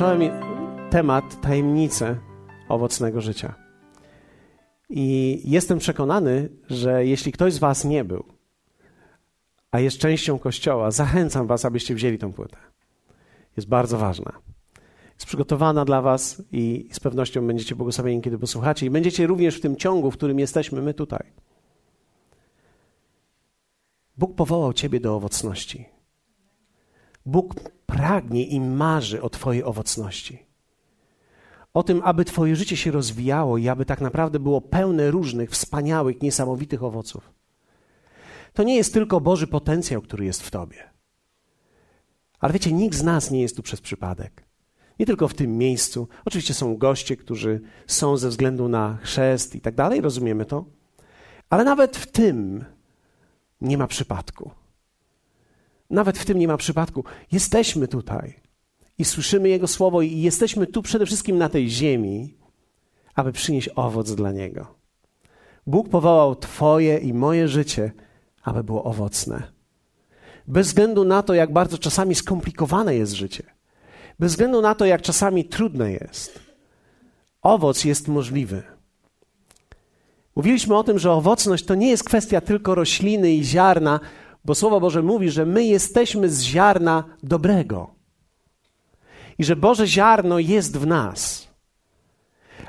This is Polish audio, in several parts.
rozpocząłem temat tajemnice owocnego życia. I jestem przekonany, że jeśli ktoś z Was nie był, a jest częścią Kościoła, zachęcam Was, abyście wzięli tą płytę. Jest bardzo ważna. Jest przygotowana dla Was i z pewnością będziecie błogosławieni, kiedy posłuchacie. I będziecie również w tym ciągu, w którym jesteśmy my tutaj. Bóg powołał Ciebie do owocności. Bóg pragnie i marzy o Twojej owocności. O tym, aby Twoje życie się rozwijało i aby tak naprawdę było pełne różnych, wspaniałych, niesamowitych owoców. To nie jest tylko Boży potencjał, który jest w Tobie. Ale wiecie, nikt z nas nie jest tu przez przypadek. Nie tylko w tym miejscu. Oczywiście są goście, którzy są ze względu na chrzest i tak dalej, rozumiemy to. Ale nawet w tym nie ma przypadku. Nawet w tym nie ma przypadku. Jesteśmy tutaj i słyszymy Jego słowo, i jesteśmy tu przede wszystkim na tej ziemi, aby przynieść owoc dla Niego. Bóg powołał Twoje i moje życie, aby było owocne. Bez względu na to, jak bardzo czasami skomplikowane jest życie, bez względu na to, jak czasami trudne jest, owoc jest możliwy. Mówiliśmy o tym, że owocność to nie jest kwestia tylko rośliny i ziarna, bo Słowo Boże mówi, że my jesteśmy z ziarna dobrego i że Boże ziarno jest w nas.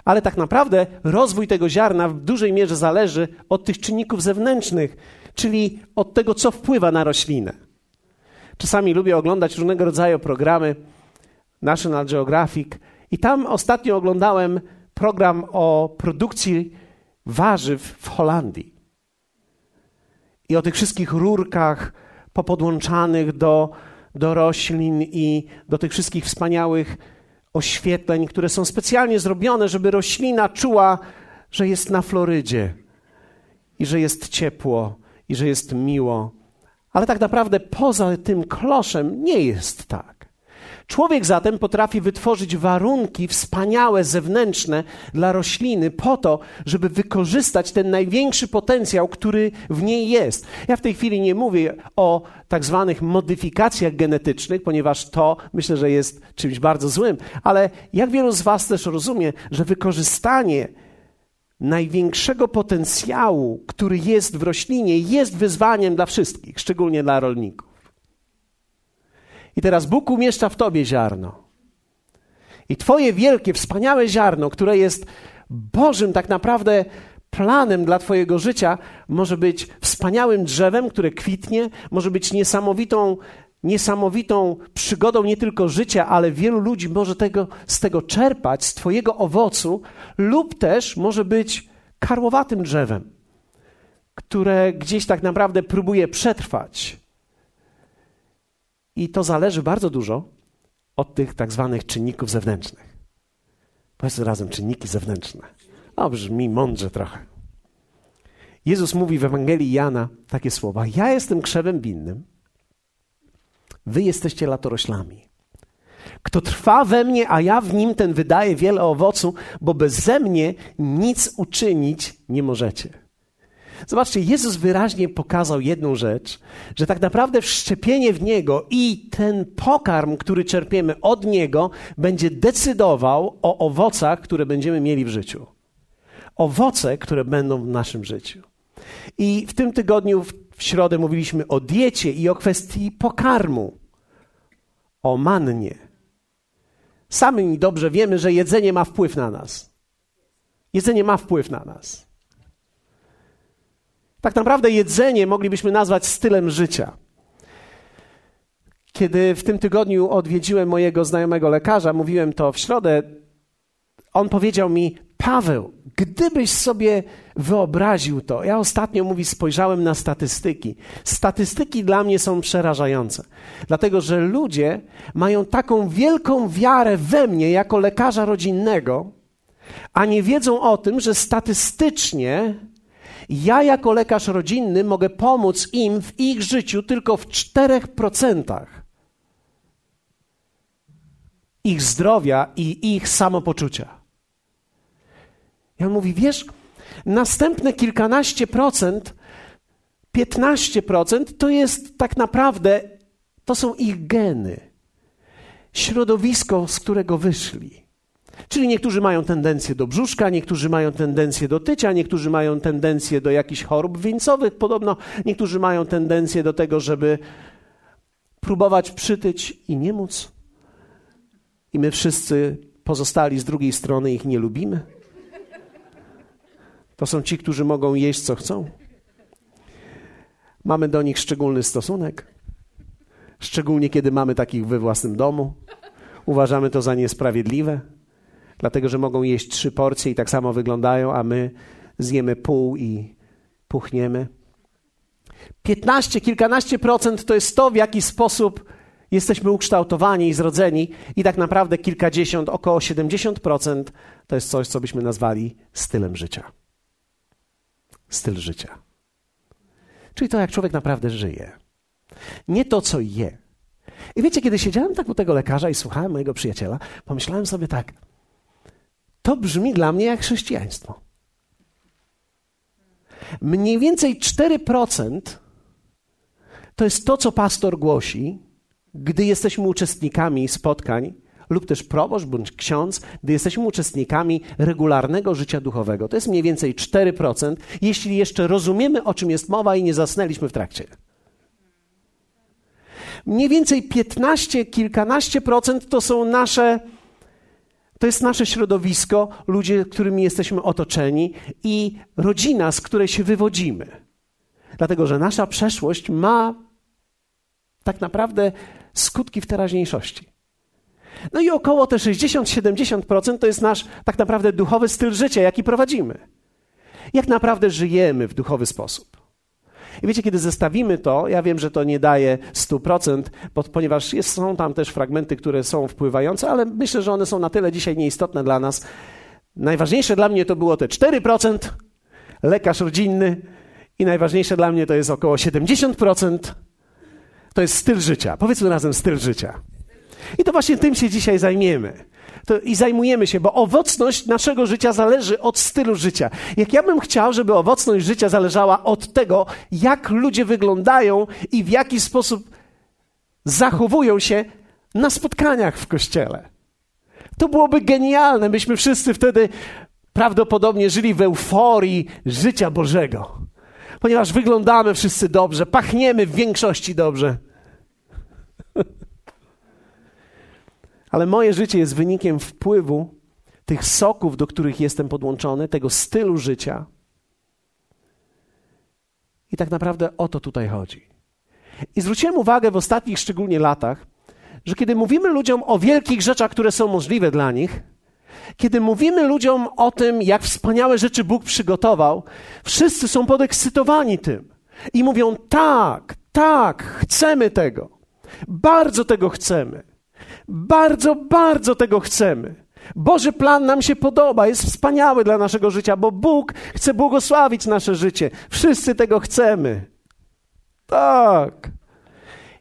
Ale tak naprawdę rozwój tego ziarna w dużej mierze zależy od tych czynników zewnętrznych, czyli od tego, co wpływa na roślinę. Czasami lubię oglądać różnego rodzaju programy National Geographic i tam ostatnio oglądałem program o produkcji warzyw w Holandii i o tych wszystkich rurkach popodłączanych do, do roślin i do tych wszystkich wspaniałych oświetleń, które są specjalnie zrobione, żeby roślina czuła, że jest na Florydzie i że jest ciepło i że jest miło. Ale tak naprawdę poza tym kloszem nie jest tak. Człowiek zatem potrafi wytworzyć warunki wspaniałe, zewnętrzne dla rośliny po to, żeby wykorzystać ten największy potencjał, który w niej jest. Ja w tej chwili nie mówię o tak zwanych modyfikacjach genetycznych, ponieważ to myślę, że jest czymś bardzo złym, ale jak wielu z Was też rozumie, że wykorzystanie największego potencjału, który jest w roślinie, jest wyzwaniem dla wszystkich, szczególnie dla rolników. I teraz Bóg umieszcza w tobie ziarno. I twoje wielkie, wspaniałe ziarno, które jest Bożym tak naprawdę planem dla twojego życia, może być wspaniałym drzewem, które kwitnie, może być niesamowitą, niesamowitą przygodą nie tylko życia, ale wielu ludzi może tego, z tego czerpać, z twojego owocu, lub też może być karłowatym drzewem, które gdzieś tak naprawdę próbuje przetrwać i to zależy bardzo dużo od tych tak zwanych czynników zewnętrznych. Powiedzmy razem czynniki zewnętrzne. O, brzmi mądrze trochę. Jezus mówi w Ewangelii Jana takie słowa: Ja jestem krzewem winnym, wy jesteście latoroślami. Kto trwa we mnie, a ja w nim, ten wydaje wiele owocu, bo bez mnie nic uczynić nie możecie. Zobaczcie, Jezus wyraźnie pokazał jedną rzecz, że tak naprawdę wszczepienie w Niego i ten pokarm, który czerpiemy od Niego, będzie decydował o owocach, które będziemy mieli w życiu. Owoce, które będą w naszym życiu. I w tym tygodniu, w środę, mówiliśmy o diecie i o kwestii pokarmu, o mannie. Sami dobrze wiemy, że jedzenie ma wpływ na nas. Jedzenie ma wpływ na nas. Tak naprawdę jedzenie moglibyśmy nazwać stylem życia. Kiedy w tym tygodniu odwiedziłem mojego znajomego lekarza, mówiłem to w środę, on powiedział mi: Paweł, gdybyś sobie wyobraził to. Ja ostatnio, mówi, spojrzałem na statystyki. Statystyki dla mnie są przerażające, dlatego że ludzie mają taką wielką wiarę we mnie jako lekarza rodzinnego, a nie wiedzą o tym, że statystycznie ja jako lekarz rodzinny mogę pomóc im w ich życiu tylko w 4% ich zdrowia i ich samopoczucia. I on mówi, wiesz, następne kilkanaście procent, 15% to jest tak naprawdę, to są ich geny. środowisko, z którego wyszli. Czyli niektórzy mają tendencję do brzuszka, niektórzy mają tendencję do tycia, niektórzy mają tendencję do jakichś chorób wieńcowych, podobno niektórzy mają tendencję do tego, żeby próbować przytyć i nie móc. I my wszyscy pozostali z drugiej strony ich nie lubimy. To są ci, którzy mogą jeść co chcą. Mamy do nich szczególny stosunek, szczególnie kiedy mamy takich we własnym domu. Uważamy to za niesprawiedliwe dlatego że mogą jeść trzy porcje i tak samo wyglądają, a my zjemy pół i puchniemy. 15, kilkanaście procent to jest to, w jaki sposób jesteśmy ukształtowani i zrodzeni, i tak naprawdę kilkadziesiąt, około 70% to jest coś, co byśmy nazwali stylem życia. Styl życia. Czyli to, jak człowiek naprawdę żyje. Nie to, co je. I wiecie, kiedy siedziałem tak u tego lekarza i słuchałem mojego przyjaciela, pomyślałem sobie tak – to brzmi dla mnie jak chrześcijaństwo. Mniej więcej 4% to jest to, co pastor głosi, gdy jesteśmy uczestnikami spotkań, lub też proboszcz bądź ksiądz, gdy jesteśmy uczestnikami regularnego życia duchowego. To jest mniej więcej 4%, jeśli jeszcze rozumiemy, o czym jest mowa i nie zasnęliśmy w trakcie. Mniej więcej 15, kilkanaście procent to są nasze to jest nasze środowisko, ludzie, którymi jesteśmy otoczeni i rodzina, z której się wywodzimy. Dlatego, że nasza przeszłość ma tak naprawdę skutki w teraźniejszości. No i około te 60-70% to jest nasz tak naprawdę duchowy styl życia, jaki prowadzimy. Jak naprawdę żyjemy w duchowy sposób. I wiecie, kiedy zestawimy to, ja wiem, że to nie daje 100%, bo, ponieważ jest, są tam też fragmenty, które są wpływające, ale myślę, że one są na tyle dzisiaj nieistotne dla nas. Najważniejsze dla mnie to było te 4%, lekarz rodzinny, i najważniejsze dla mnie to jest około 70%. To jest styl życia. Powiedzmy razem styl życia. I to właśnie tym się dzisiaj zajmiemy to i zajmujemy się, bo owocność naszego życia zależy od stylu życia. Jak ja bym chciał, żeby owocność życia zależała od tego, jak ludzie wyglądają i w jaki sposób zachowują się na spotkaniach w kościele. To byłoby genialne. Myśmy wszyscy wtedy prawdopodobnie żyli w euforii życia Bożego, ponieważ wyglądamy wszyscy dobrze, pachniemy w większości dobrze. Ale moje życie jest wynikiem wpływu tych soków, do których jestem podłączony, tego stylu życia. I tak naprawdę o to tutaj chodzi. I zwróciłem uwagę w ostatnich szczególnie latach, że kiedy mówimy ludziom o wielkich rzeczach, które są możliwe dla nich, kiedy mówimy ludziom o tym, jak wspaniałe rzeczy Bóg przygotował, wszyscy są podekscytowani tym i mówią: tak, tak, chcemy tego, bardzo tego chcemy. Bardzo, bardzo tego chcemy. Boży plan nam się podoba, jest wspaniały dla naszego życia, bo Bóg chce błogosławić nasze życie. Wszyscy tego chcemy. Tak.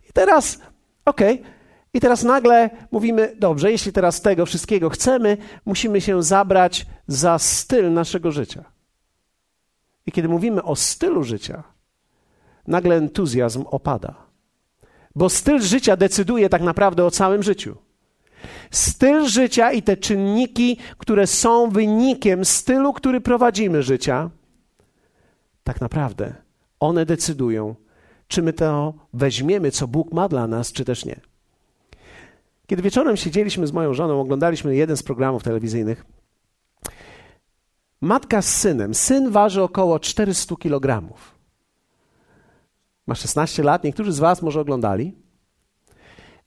I teraz, okej, okay. i teraz nagle mówimy, dobrze, jeśli teraz tego wszystkiego chcemy, musimy się zabrać za styl naszego życia. I kiedy mówimy o stylu życia, nagle entuzjazm opada. Bo styl życia decyduje tak naprawdę o całym życiu. Styl życia i te czynniki, które są wynikiem stylu, który prowadzimy życia, tak naprawdę one decydują, czy my to weźmiemy, co Bóg ma dla nas, czy też nie. Kiedy wieczorem siedzieliśmy z moją żoną, oglądaliśmy jeden z programów telewizyjnych. Matka z synem. Syn waży około 400 kilogramów ma 16 lat, niektórzy z Was może oglądali.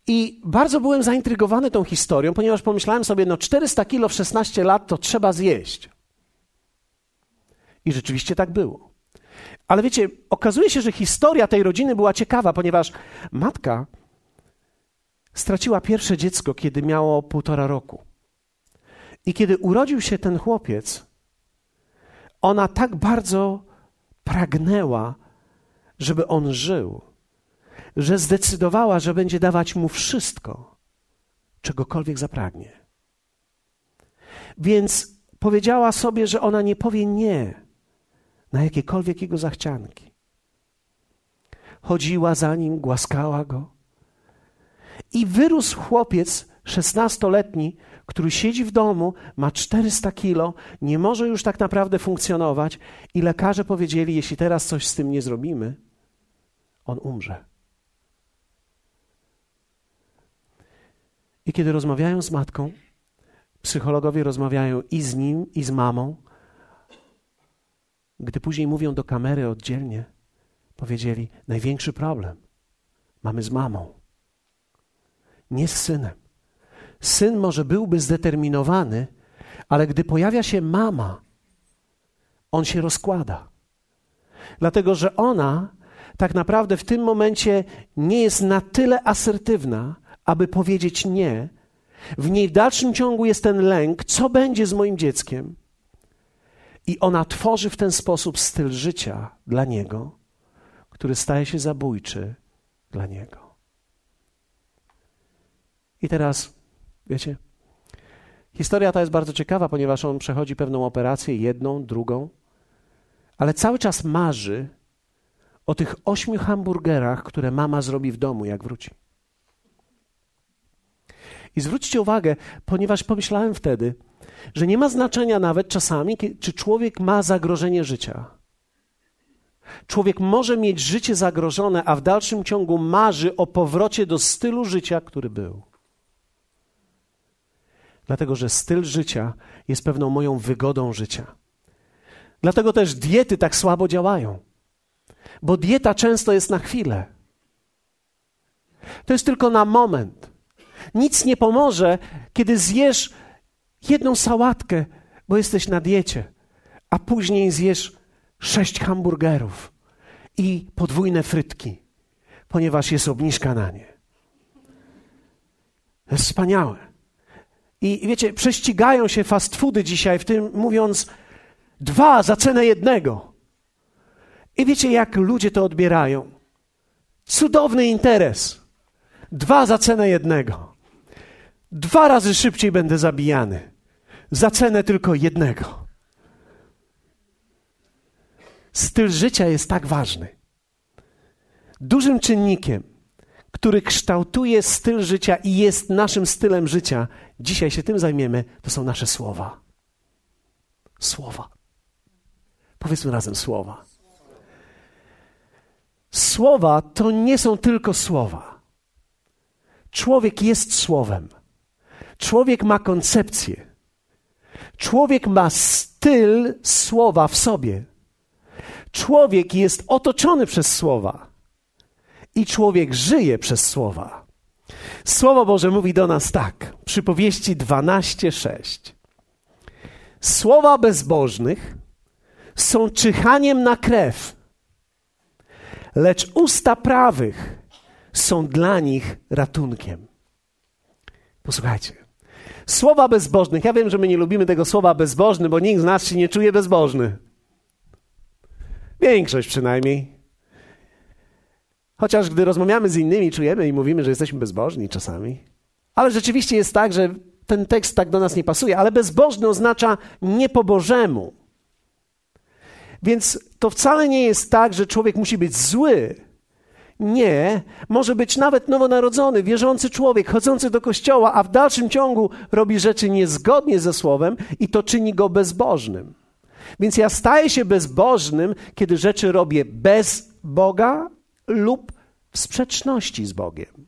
I bardzo byłem zaintrygowany tą historią, ponieważ pomyślałem sobie, no 400 kilo w 16 lat to trzeba zjeść. I rzeczywiście tak było. Ale wiecie, okazuje się, że historia tej rodziny była ciekawa, ponieważ matka straciła pierwsze dziecko, kiedy miało półtora roku. I kiedy urodził się ten chłopiec, ona tak bardzo pragnęła żeby on żył, że zdecydowała, że będzie dawać mu wszystko, czegokolwiek zapragnie. Więc powiedziała sobie, że ona nie powie nie na jakiekolwiek jego zachcianki. Chodziła za nim, głaskała go. I wyrósł chłopiec szesnastoletni, który siedzi w domu, ma 400 kilo, nie może już tak naprawdę funkcjonować i lekarze powiedzieli, jeśli teraz coś z tym nie zrobimy, on umrze. I kiedy rozmawiają z matką, psychologowie rozmawiają i z nim, i z mamą, gdy później mówią do kamery oddzielnie, powiedzieli: Największy problem mamy z mamą, nie z synem. Syn może byłby zdeterminowany, ale gdy pojawia się mama, on się rozkłada. Dlatego, że ona tak naprawdę w tym momencie nie jest na tyle asertywna, aby powiedzieć nie. W niej w dalszym ciągu jest ten lęk, co będzie z moim dzieckiem. I ona tworzy w ten sposób styl życia dla niego, który staje się zabójczy dla niego. I teraz, wiecie, historia ta jest bardzo ciekawa, ponieważ on przechodzi pewną operację, jedną, drugą, ale cały czas marzy o tych ośmiu hamburgerach, które mama zrobi w domu, jak wróci. I zwróćcie uwagę, ponieważ pomyślałem wtedy, że nie ma znaczenia nawet czasami, czy człowiek ma zagrożenie życia. Człowiek może mieć życie zagrożone, a w dalszym ciągu marzy o powrocie do stylu życia, który był. Dlatego, że styl życia jest pewną moją wygodą życia. Dlatego też diety tak słabo działają, bo dieta często jest na chwilę. To jest tylko na moment. Nic nie pomoże, kiedy zjesz jedną sałatkę, bo jesteś na diecie, a później zjesz sześć hamburgerów i podwójne frytki, ponieważ jest obniżka na nie. To jest wspaniałe. I wiecie, prześcigają się fast foody dzisiaj w tym, mówiąc dwa za cenę jednego. I wiecie, jak ludzie to odbierają? Cudowny interes. Dwa za cenę jednego. Dwa razy szybciej będę zabijany. Za cenę tylko jednego. Styl życia jest tak ważny. Dużym czynnikiem, który kształtuje styl życia i jest naszym stylem życia, dzisiaj się tym zajmiemy, to są nasze słowa. Słowa. Powiedzmy razem słowa. Słowa to nie są tylko słowa. Człowiek jest słowem. Człowiek ma koncepcję. Człowiek ma styl słowa w sobie. Człowiek jest otoczony przez słowa i człowiek żyje przez słowa. Słowo Boże mówi do nas tak, przypowieści 12:6. Słowa bezbożnych są czyhaniem na krew, lecz usta prawych są dla nich ratunkiem. Posłuchajcie. Słowa bezbożnych. Ja wiem, że my nie lubimy tego słowa bezbożny, bo nikt z nas się nie czuje bezbożny. Większość przynajmniej. Chociaż gdy rozmawiamy z innymi, czujemy i mówimy, że jesteśmy bezbożni czasami. Ale rzeczywiście jest tak, że ten tekst tak do nas nie pasuje, ale bezbożny oznacza nie po Bożemu. Więc to wcale nie jest tak, że człowiek musi być zły. Nie, może być nawet nowonarodzony, wierzący człowiek, chodzący do kościoła, a w dalszym ciągu robi rzeczy niezgodnie ze słowem i to czyni go bezbożnym. Więc ja staję się bezbożnym, kiedy rzeczy robię bez Boga lub w sprzeczności z Bogiem.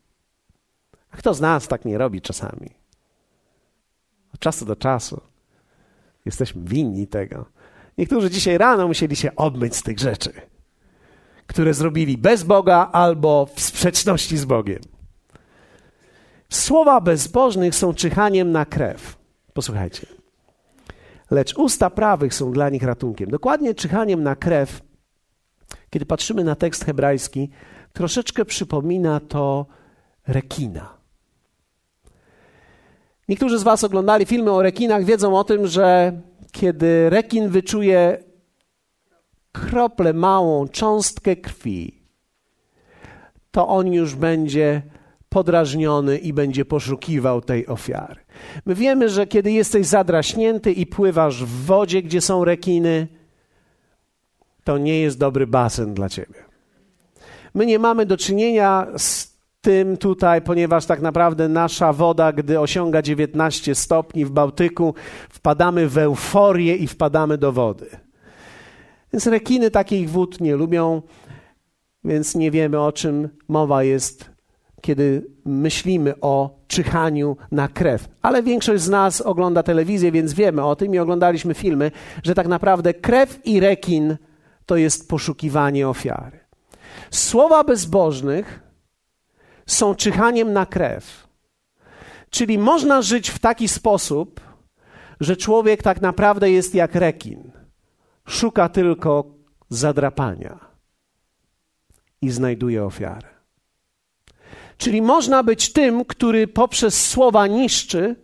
Kto z nas tak nie robi czasami? Od czasu do czasu jesteśmy winni tego. Niektórzy dzisiaj rano musieli się obmyć z tych rzeczy, które zrobili bez Boga albo w sprzeczności z Bogiem. Słowa bezbożnych są czyhaniem na krew. Posłuchajcie lecz usta prawych są dla nich ratunkiem. Dokładnie czyhaniem na krew, kiedy patrzymy na tekst hebrajski, troszeczkę przypomina to rekina. Niektórzy z Was oglądali filmy o rekinach, wiedzą o tym, że kiedy rekin wyczuje kroplę małą, cząstkę krwi, to on już będzie podrażniony i będzie poszukiwał tej ofiary. My wiemy, że kiedy jesteś zadraśnięty i pływasz w wodzie, gdzie są rekiny, to nie jest dobry basen dla ciebie. My nie mamy do czynienia z tym tutaj, ponieważ tak naprawdę nasza woda, gdy osiąga 19 stopni w Bałtyku, wpadamy w euforię i wpadamy do wody. Więc rekiny takich wód nie lubią, więc nie wiemy o czym mowa jest, kiedy myślimy o czyhaniu na krew. Ale większość z nas ogląda telewizję, więc wiemy o tym i oglądaliśmy filmy, że tak naprawdę krew i rekin to jest poszukiwanie ofiary. Słowa bezbożnych są czyhaniem na krew. Czyli można żyć w taki sposób, że człowiek tak naprawdę jest jak rekin. Szuka tylko zadrapania i znajduje ofiarę. Czyli można być tym, który poprzez słowa niszczy,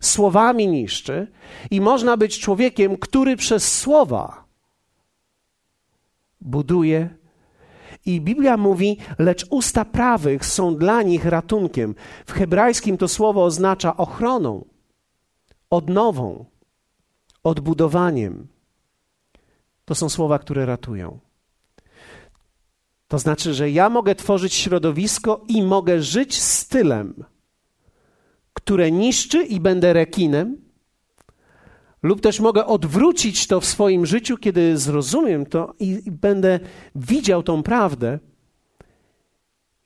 słowami niszczy, i można być człowiekiem, który przez słowa buduje i Biblia mówi, lecz usta prawych są dla nich ratunkiem. W hebrajskim to słowo oznacza ochroną, odnową, odbudowaniem. To są słowa, które ratują. To znaczy, że ja mogę tworzyć środowisko i mogę żyć stylem, które niszczy i będę rekinem, lub też mogę odwrócić to w swoim życiu, kiedy zrozumiem to i, będę widział tą prawdę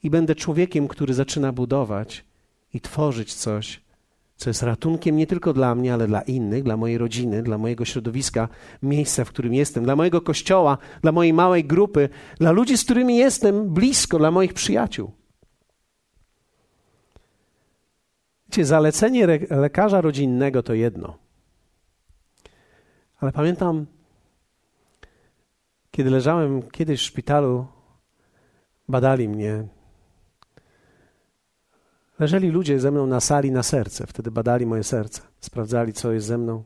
i będę człowiekiem, który zaczyna budować i tworzyć coś, co jest ratunkiem nie tylko dla mnie, ale dla innych, dla mojej rodziny, dla mojego środowiska, miejsca, w którym jestem, dla mojego kościoła, dla mojej małej grupy, dla ludzi, z którymi jestem blisko, dla moich przyjaciół. Wiecie, zalecenie lekarza rodzinnego to jedno. Ale pamiętam, kiedy leżałem kiedyś w szpitalu, badali mnie. Leżeli ludzie ze mną na sali na serce. Wtedy badali moje serce, sprawdzali, co jest ze mną.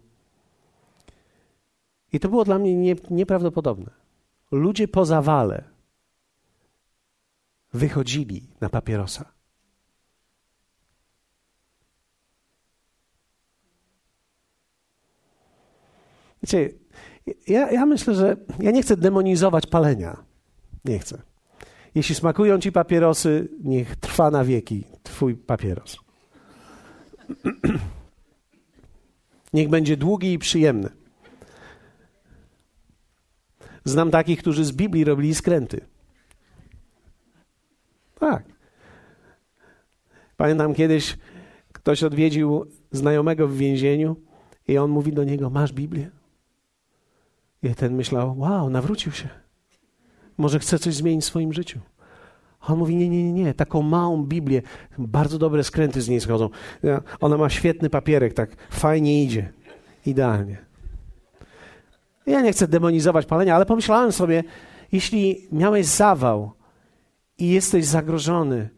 I to było dla mnie nie, nieprawdopodobne. Ludzie po zawale wychodzili na papierosa. Wiecie, ja, ja myślę, że ja nie chcę demonizować palenia. Nie chcę. Jeśli smakują ci papierosy, niech trwa na wieki twój papieros. niech będzie długi i przyjemny. Znam takich, którzy z Biblii robili skręty. Tak. Pamiętam kiedyś ktoś odwiedził znajomego w więzieniu i on mówi do niego: Masz Biblię? I ten myślał, wow, nawrócił się. Może chce coś zmienić w swoim życiu. A on mówi, nie, nie, nie, nie, taką małą Biblię, bardzo dobre skręty z niej schodzą. Ona ma świetny papierek, tak fajnie idzie. Idealnie. Ja nie chcę demonizować palenia, ale pomyślałem sobie, jeśli miałeś zawał i jesteś zagrożony,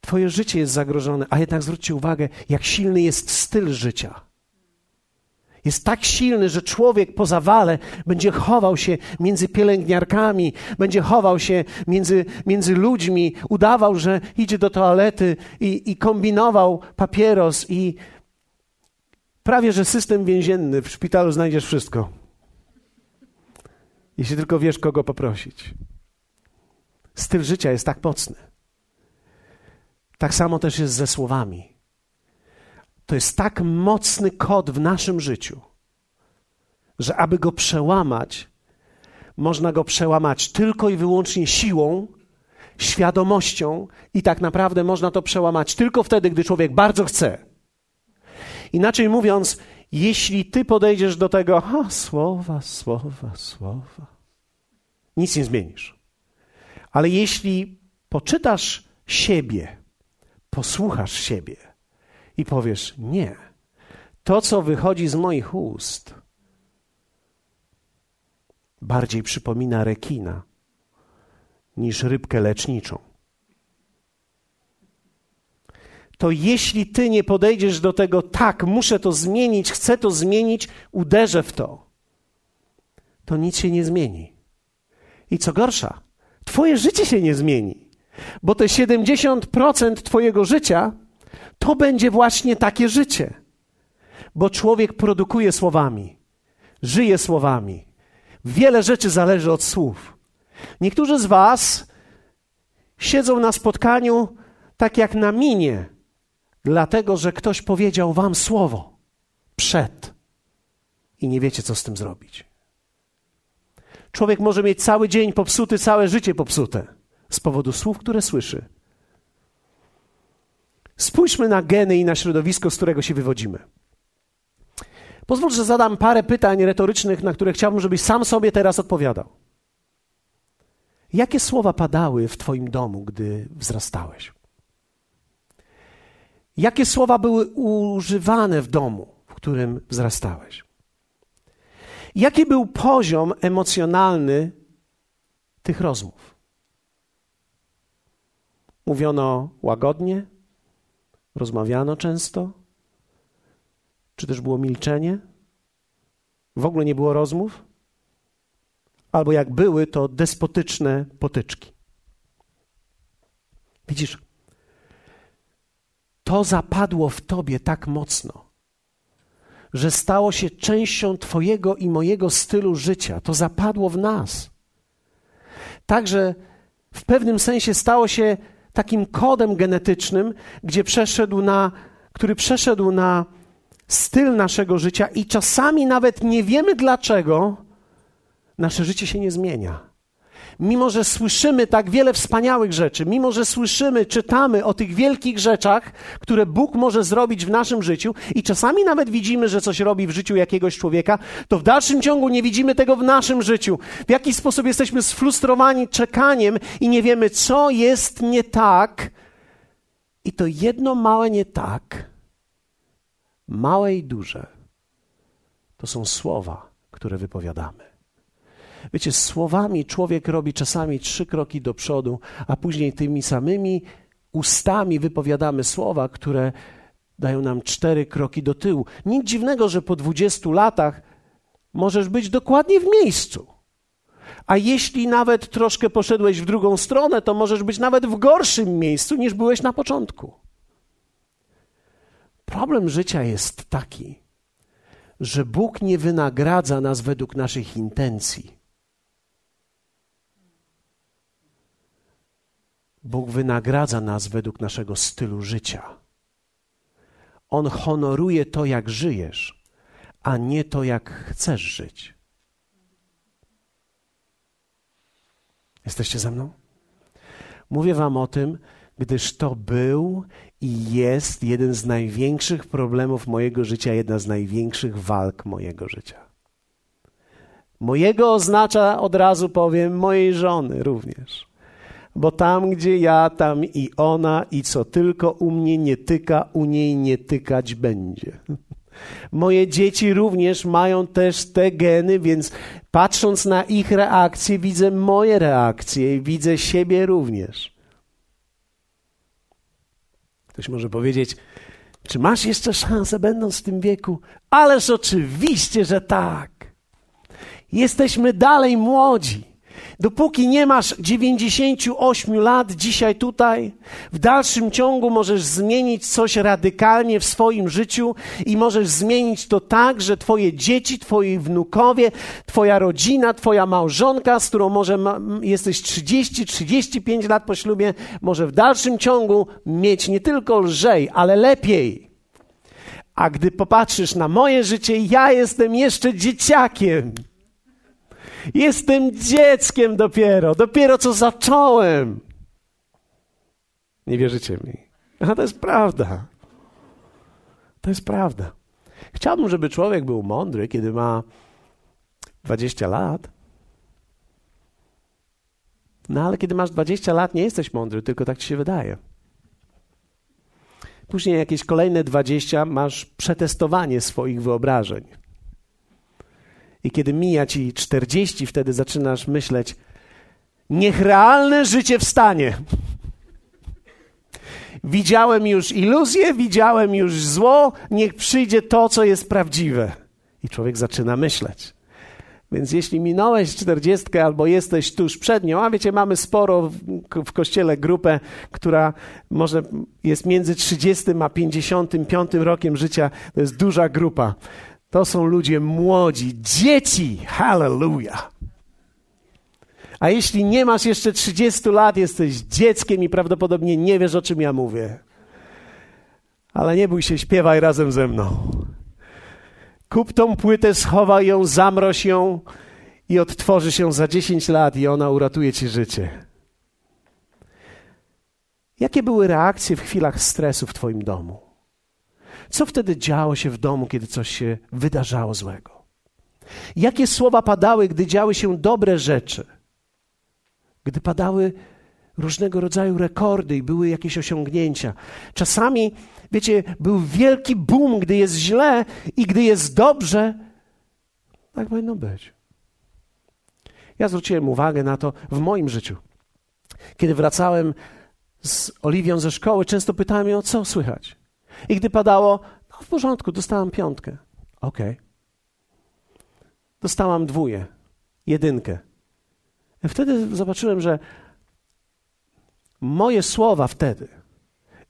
twoje życie jest zagrożone, a jednak zwróćcie uwagę, jak silny jest styl życia jest tak silny, że człowiek po zawale będzie chował się między pielęgniarkami, będzie chował się między, między ludźmi, udawał, że idzie do toalety i, i kombinował papieros i prawie, że system więzienny. W szpitalu znajdziesz wszystko. Jeśli tylko wiesz, kogo poprosić. Styl życia jest tak mocny. Tak samo też jest ze słowami. To jest tak mocny kod w naszym życiu, że aby go przełamać, można go przełamać tylko i wyłącznie siłą, świadomością, i tak naprawdę można to przełamać tylko wtedy, gdy człowiek bardzo chce. Inaczej mówiąc, jeśli ty podejdziesz do tego, a słowa, słowa, słowa, nic nie zmienisz. Ale jeśli poczytasz siebie, posłuchasz siebie, i powiesz: Nie. To, co wychodzi z moich ust, bardziej przypomina rekina niż rybkę leczniczą. To jeśli ty nie podejdziesz do tego, tak, muszę to zmienić, chcę to zmienić, uderzę w to, to nic się nie zmieni. I co gorsza, twoje życie się nie zmieni, bo te 70% twojego życia to będzie właśnie takie życie. Bo człowiek produkuje słowami, żyje słowami. Wiele rzeczy zależy od słów. Niektórzy z Was siedzą na spotkaniu tak jak na minie, dlatego że ktoś powiedział wam słowo przed i nie wiecie, co z tym zrobić. Człowiek może mieć cały dzień popsuty, całe życie popsute z powodu słów, które słyszy. Spójrzmy na geny i na środowisko, z którego się wywodzimy. Pozwól, że zadam parę pytań retorycznych, na które chciałbym, żebyś sam sobie teraz odpowiadał. Jakie słowa padały w Twoim domu, gdy wzrastałeś? Jakie słowa były używane w domu, w którym wzrastałeś? Jaki był poziom emocjonalny tych rozmów? Mówiono łagodnie? Rozmawiano często? Czy też było milczenie? W ogóle nie było rozmów? Albo jak były, to despotyczne potyczki. Widzisz, to zapadło w tobie tak mocno, że stało się częścią Twojego i mojego stylu życia. To zapadło w nas. Także w pewnym sensie stało się takim kodem genetycznym, gdzie przeszedł na, który przeszedł na styl naszego życia i czasami nawet nie wiemy dlaczego nasze życie się nie zmienia mimo że słyszymy tak wiele wspaniałych rzeczy, mimo że słyszymy, czytamy o tych wielkich rzeczach, które Bóg może zrobić w naszym życiu i czasami nawet widzimy, że coś robi w życiu jakiegoś człowieka, to w dalszym ciągu nie widzimy tego w naszym życiu. W jaki sposób jesteśmy sfrustrowani czekaniem i nie wiemy, co jest nie tak. I to jedno małe nie tak, małe i duże, to są słowa, które wypowiadamy. Wiecie, słowami człowiek robi czasami trzy kroki do przodu, a później tymi samymi ustami wypowiadamy słowa, które dają nam cztery kroki do tyłu. Nic dziwnego, że po dwudziestu latach możesz być dokładnie w miejscu. A jeśli nawet troszkę poszedłeś w drugą stronę, to możesz być nawet w gorszym miejscu niż byłeś na początku. Problem życia jest taki, że Bóg nie wynagradza nas według naszych intencji. Bóg wynagradza nas według naszego stylu życia. On honoruje to, jak żyjesz, a nie to, jak chcesz żyć. Jesteście ze mną? Mówię Wam o tym, gdyż to był i jest jeden z największych problemów mojego życia, jedna z największych walk mojego życia. Mojego oznacza, od razu powiem, mojej żony również bo tam, gdzie ja, tam i ona, i co tylko u mnie nie tyka, u niej nie tykać będzie. Moje dzieci również mają też te geny, więc patrząc na ich reakcje, widzę moje reakcje i widzę siebie również. Ktoś może powiedzieć, czy masz jeszcze szansę, będąc w tym wieku? Ależ oczywiście, że tak. Jesteśmy dalej młodzi. Dopóki nie masz 98 lat dzisiaj tutaj, w dalszym ciągu możesz zmienić coś radykalnie w swoim życiu i możesz zmienić to tak, że twoje dzieci, twoi wnukowie, twoja rodzina, twoja małżonka, z którą może ma, jesteś 30-35 lat po ślubie, może w dalszym ciągu mieć nie tylko lżej, ale lepiej. A gdy popatrzysz na moje życie, ja jestem jeszcze dzieciakiem. Jestem dzieckiem dopiero, dopiero co zacząłem. Nie wierzycie mi. A to jest prawda. To jest prawda. Chciałbym, żeby człowiek był mądry, kiedy ma 20 lat. No ale kiedy masz 20 lat, nie jesteś mądry, tylko tak ci się wydaje. Później jakieś kolejne 20 masz przetestowanie swoich wyobrażeń. I kiedy mija ci 40, wtedy zaczynasz myśleć, niech realne życie wstanie. Widziałem już iluzję, widziałem już zło, niech przyjdzie to, co jest prawdziwe. I człowiek zaczyna myśleć. Więc jeśli minąłeś czterdziestkę albo jesteś tuż przed nią, a wiecie, mamy sporo w, w kościele grupę, która może jest między 30 a 55 rokiem życia, to jest duża grupa. To są ludzie młodzi, dzieci. Hallelujah. A jeśli nie masz jeszcze 30 lat, jesteś dzieckiem i prawdopodobnie nie wiesz, o czym ja mówię. Ale nie bój się, śpiewaj razem ze mną. Kup tą płytę, schowaj ją, zamroź ją i odtworzy się za 10 lat i ona uratuje ci życie. Jakie były reakcje w chwilach stresu w Twoim domu? Co wtedy działo się w domu, kiedy coś się wydarzało złego? Jakie słowa padały, gdy działy się dobre rzeczy? Gdy padały różnego rodzaju rekordy i były jakieś osiągnięcia. Czasami, wiecie, był wielki boom, gdy jest źle i gdy jest dobrze. Tak powinno być. Ja zwróciłem uwagę na to w moim życiu. Kiedy wracałem z Oliwią ze szkoły, często pytałem ją, co słychać. I gdy padało, no w porządku, dostałam piątkę. Okej. Okay. Dostałam dwóje, jedynkę. I wtedy zobaczyłem, że moje słowa wtedy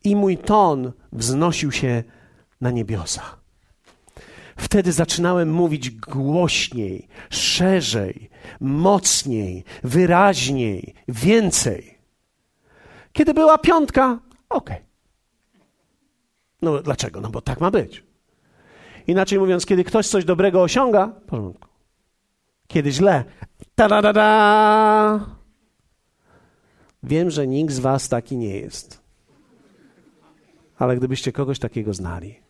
i mój ton wznosił się na niebiosa. Wtedy zaczynałem mówić głośniej, szerzej, mocniej, wyraźniej, więcej. Kiedy była piątka, okej. Okay. No dlaczego? No bo tak ma być. Inaczej mówiąc, kiedy ktoś coś dobrego osiąga, w porządku. Kiedy źle, ta da da da. Wiem, że nikt z was taki nie jest. Ale gdybyście kogoś takiego znali,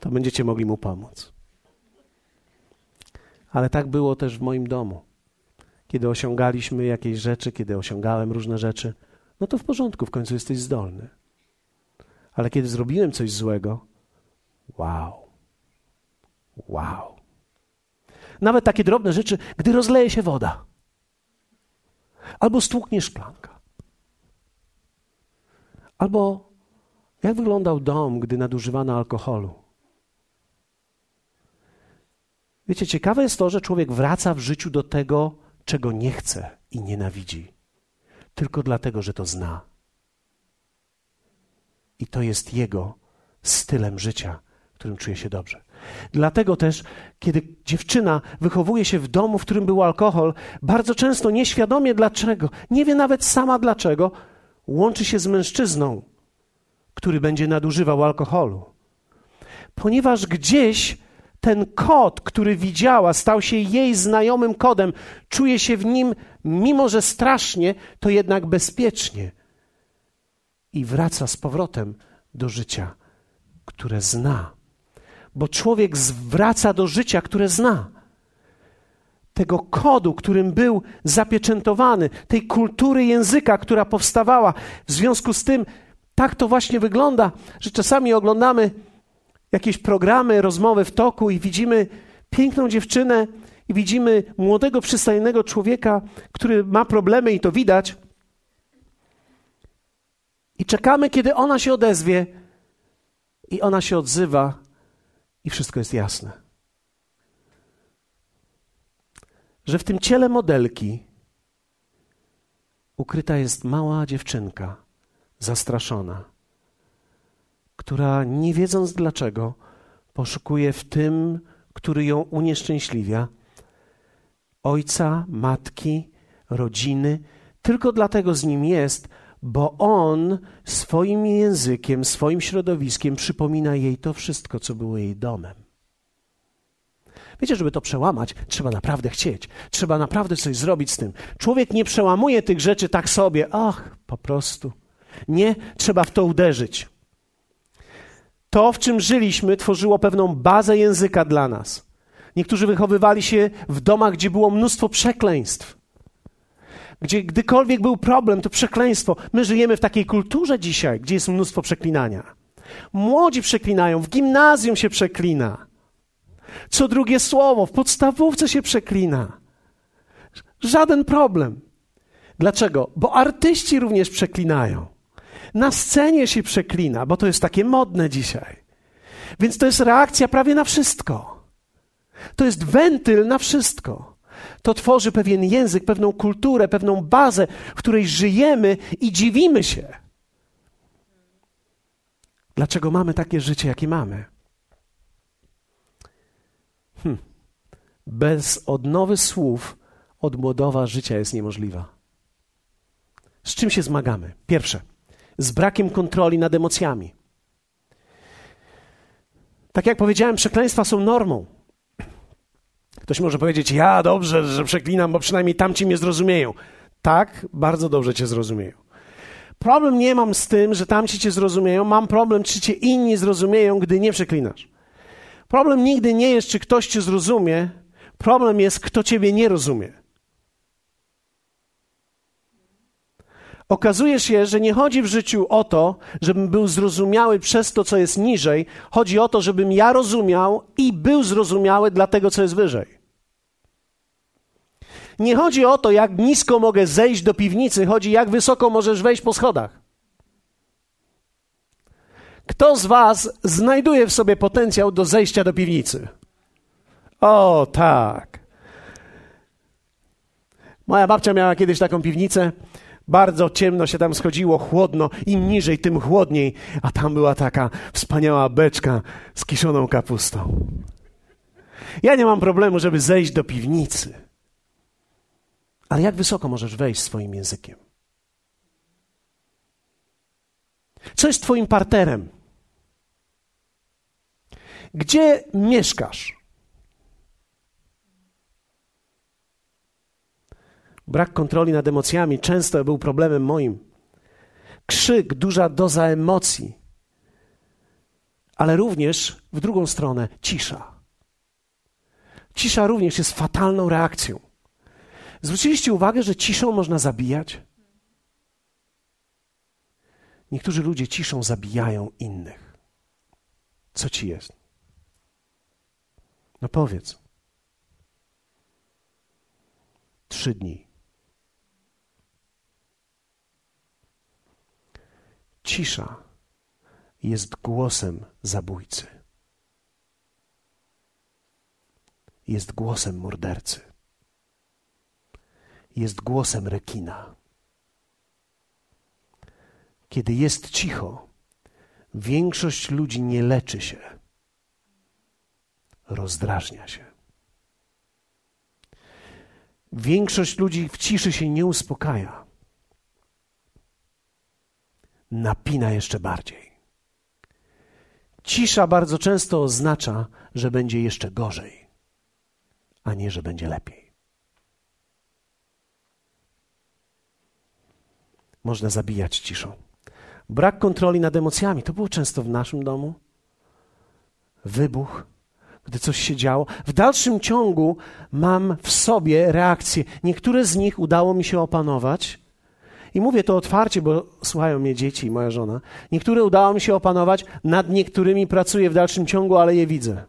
to będziecie mogli mu pomóc. Ale tak było też w moim domu. Kiedy osiągaliśmy jakieś rzeczy, kiedy osiągałem różne rzeczy, no to w porządku, w końcu jesteś zdolny. Ale kiedy zrobiłem coś złego, wow, wow. Nawet takie drobne rzeczy, gdy rozleje się woda, albo stłuknie szklanka, albo jak wyglądał dom, gdy nadużywano alkoholu. Wiecie, ciekawe jest to, że człowiek wraca w życiu do tego, czego nie chce i nienawidzi tylko dlatego, że to zna. I to jest jego stylem życia, w którym czuje się dobrze. Dlatego też, kiedy dziewczyna wychowuje się w domu, w którym był alkohol, bardzo często nieświadomie dlaczego, nie wie nawet sama dlaczego, łączy się z mężczyzną, który będzie nadużywał alkoholu. Ponieważ gdzieś ten kod, który widziała, stał się jej znajomym kodem, czuje się w nim, mimo że strasznie, to jednak bezpiecznie. I wraca z powrotem do życia, które zna. Bo człowiek wraca do życia, które zna. Tego kodu, którym był zapieczętowany, tej kultury języka, która powstawała. W związku z tym, tak to właśnie wygląda, że czasami oglądamy jakieś programy, rozmowy w toku i widzimy piękną dziewczynę i widzimy młodego, przystojnego człowieka, który ma problemy i to widać. I czekamy, kiedy ona się odezwie, i ona się odzywa, i wszystko jest jasne. Że w tym ciele modelki ukryta jest mała dziewczynka, zastraszona która nie wiedząc dlaczego, poszukuje w tym, który ją unieszczęśliwia, ojca, matki, rodziny, tylko dlatego z nim jest, bo on swoim językiem, swoim środowiskiem przypomina jej to wszystko, co było jej domem. Wiecie, żeby to przełamać, trzeba naprawdę chcieć. Trzeba naprawdę coś zrobić z tym. Człowiek nie przełamuje tych rzeczy tak sobie, ach, po prostu. Nie, trzeba w to uderzyć. To, w czym żyliśmy, tworzyło pewną bazę języka dla nas. Niektórzy wychowywali się w domach, gdzie było mnóstwo przekleństw. Gdzie gdykolwiek był problem, to przekleństwo. My żyjemy w takiej kulturze dzisiaj, gdzie jest mnóstwo przeklinania. Młodzi przeklinają, w gimnazjum się przeklina. Co drugie słowo, w podstawówce się przeklina. Żaden problem. Dlaczego? Bo artyści również przeklinają. Na scenie się przeklina, bo to jest takie modne dzisiaj. Więc to jest reakcja prawie na wszystko. To jest wentyl na wszystko. To tworzy pewien język, pewną kulturę, pewną bazę, w której żyjemy i dziwimy się. Dlaczego mamy takie życie, jakie mamy? Hm. Bez odnowy słów odmłodowa życia jest niemożliwa. Z czym się zmagamy? Pierwsze, z brakiem kontroli nad emocjami. Tak jak powiedziałem, przekleństwa są normą. Ktoś może powiedzieć, ja dobrze, że przeklinam, bo przynajmniej tamci mnie zrozumieją. Tak, bardzo dobrze cię zrozumieją. Problem nie mam z tym, że tamci cię zrozumieją, mam problem, czy cię inni zrozumieją, gdy nie przeklinasz. Problem nigdy nie jest, czy ktoś cię zrozumie, problem jest, kto ciebie nie rozumie. Okazuje się, że nie chodzi w życiu o to, żebym był zrozumiały przez to, co jest niżej. Chodzi o to, żebym ja rozumiał i był zrozumiały dla tego, co jest wyżej. Nie chodzi o to, jak nisko mogę zejść do piwnicy, chodzi, jak wysoko możesz wejść po schodach. Kto z Was znajduje w sobie potencjał do zejścia do piwnicy? O, tak. Moja babcia miała kiedyś taką piwnicę. Bardzo ciemno się tam schodziło, chłodno. Im niżej, tym chłodniej. A tam była taka wspaniała beczka z kiszoną kapustą. Ja nie mam problemu, żeby zejść do piwnicy. Ale jak wysoko możesz wejść swoim językiem? Co jest Twoim parterem? Gdzie mieszkasz? Brak kontroli nad emocjami często był problemem moim. Krzyk, duża doza emocji, ale również w drugą stronę cisza. Cisza również jest fatalną reakcją. Zwróciliście uwagę, że ciszą można zabijać? Niektórzy ludzie ciszą zabijają innych. Co ci jest? No powiedz. Trzy dni. Cisza jest głosem zabójcy. Jest głosem mordercy. Jest głosem rekina. Kiedy jest cicho, większość ludzi nie leczy się, rozdrażnia się. Większość ludzi w ciszy się nie uspokaja napina jeszcze bardziej. Cisza bardzo często oznacza, że będzie jeszcze gorzej, a nie, że będzie lepiej. Można zabijać ciszą. Brak kontroli nad emocjami to było często w naszym domu. Wybuch, gdy coś się działo. W dalszym ciągu mam w sobie reakcje. Niektóre z nich udało mi się opanować, i mówię to otwarcie, bo słuchają mnie dzieci i moja żona. Niektóre udało mi się opanować, nad niektórymi pracuję w dalszym ciągu, ale je widzę.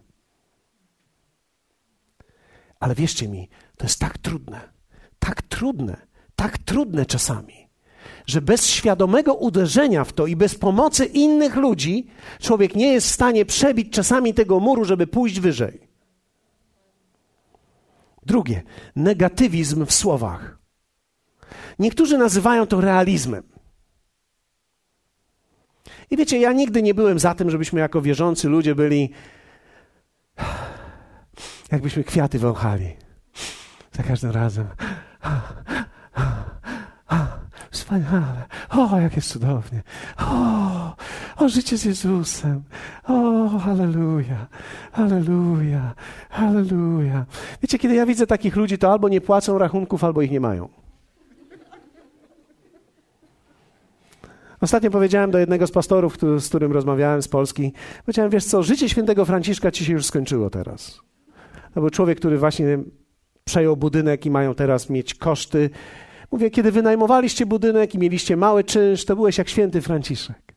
Ale wierzcie mi, to jest tak trudne, tak trudne, tak trudne czasami, że bez świadomego uderzenia w to i bez pomocy innych ludzi, człowiek nie jest w stanie przebić czasami tego muru, żeby pójść wyżej. Drugie, negatywizm w słowach. Niektórzy nazywają to realizmem. I wiecie, ja nigdy nie byłem za tym, żebyśmy jako wierzący ludzie byli, jakbyśmy kwiaty wąchali. Za każdym razem. Wspaniale. O, jak jest cudownie. O, o, życie z Jezusem. O, halleluja, halleluja, halleluja. Wiecie, kiedy ja widzę takich ludzi, to albo nie płacą rachunków, albo ich nie mają. Ostatnio powiedziałem do jednego z pastorów, który, z którym rozmawiałem z Polski, powiedziałem, wiesz co, życie świętego Franciszka ci się już skończyło teraz. To był człowiek, który właśnie przejął budynek i mają teraz mieć koszty. Mówię, kiedy wynajmowaliście budynek i mieliście mały czynsz, to byłeś jak święty Franciszek.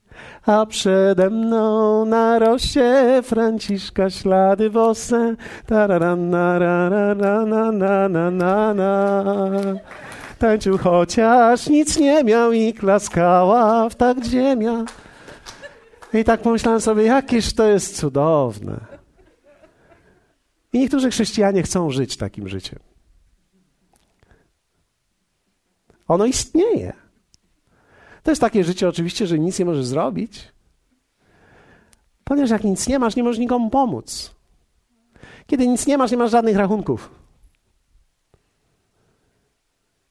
A przede mną na roście Franciszka ślady bose. Tararana, na, na, na, na, na, na tańczył, chociaż nic nie miał i klaskała w tak ziemia. I tak pomyślałem sobie, jakież to jest cudowne. I niektórzy chrześcijanie chcą żyć takim życiem. Ono istnieje. To jest takie życie oczywiście, że nic nie możesz zrobić. Ponieważ jak nic nie masz, nie możesz nikomu pomóc. Kiedy nic nie masz, nie masz żadnych rachunków.